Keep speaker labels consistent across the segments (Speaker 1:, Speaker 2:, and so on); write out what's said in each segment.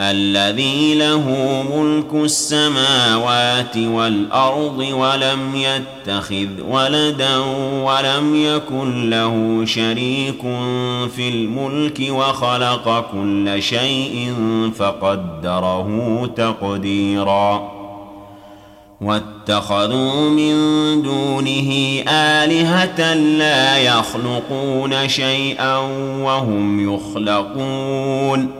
Speaker 1: الذي له ملك السماوات والأرض ولم يتخذ ولدا ولم يكن له شريك في الملك وخلق كل شيء فقدره تقديرا. واتخذوا من دونه آلهة لا يخلقون شيئا وهم يخلقون.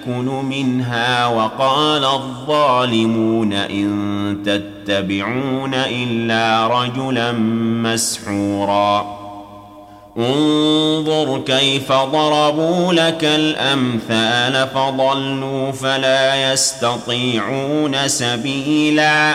Speaker 1: ياكل منها وقال الظالمون إن تتبعون إلا رجلا مسحورا. انظر كيف ضربوا لك الأمثال فضلوا فلا يستطيعون سبيلا.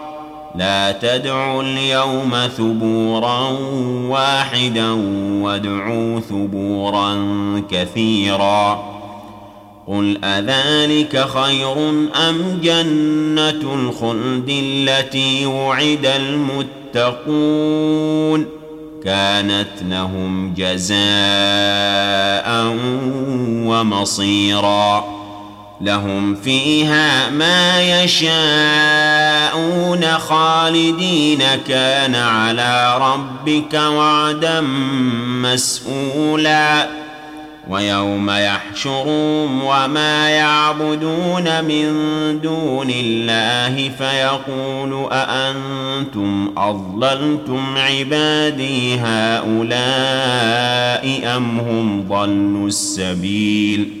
Speaker 1: لا تدعوا اليوم ثبورا واحدا وادعوا ثبورا كثيرا. قل أذلك خير أم جنة الخلد التي وعد المتقون؟ كانت لهم جزاء ومصيرا. لهم فيها ما يشاءون خالدين. كان على ربك وعدا مسئولا ويوم يحشرهم وما يعبدون من دون الله فيقول أأنتم أضللتم عبادي هؤلاء أم هم ضلوا السبيل ۖ؟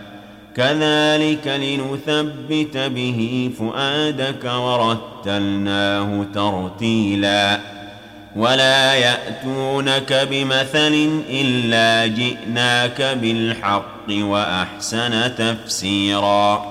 Speaker 1: كذلك لنثبت به فؤادك ورتلناه ترتيلا. ولا يأتونك بمثل إلا جئناك بالحق وأحسن تفسيرا.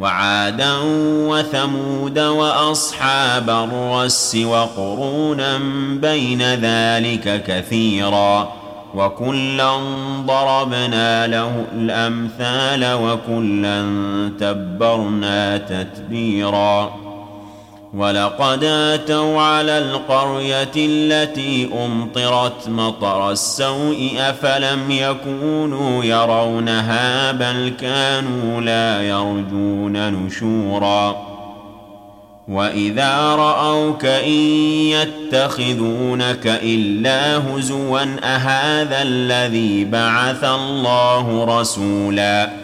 Speaker 1: وعادا وثمود وأصحاب الرس وقرونا بين ذلك كثيرا وكلا ضربنا له الأمثال وكلا تبرنا تتبيرا ولقد آتوا على القرية التي أمطرت مطر السوء أفلم يكونوا يرونها بل كانوا لا يرجون نشورا وإذا رأوك إن يتخذونك إلا هزوا أهذا الذي بعث الله رسولا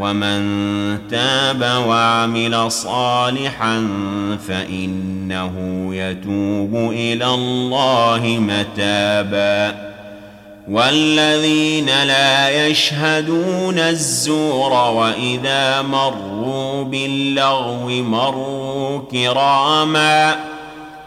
Speaker 1: ومن تاب وعمل صالحا فإنه يتوب إلى الله متابا. والذين لا يشهدون الزور وإذا مروا باللغو مروا كراما.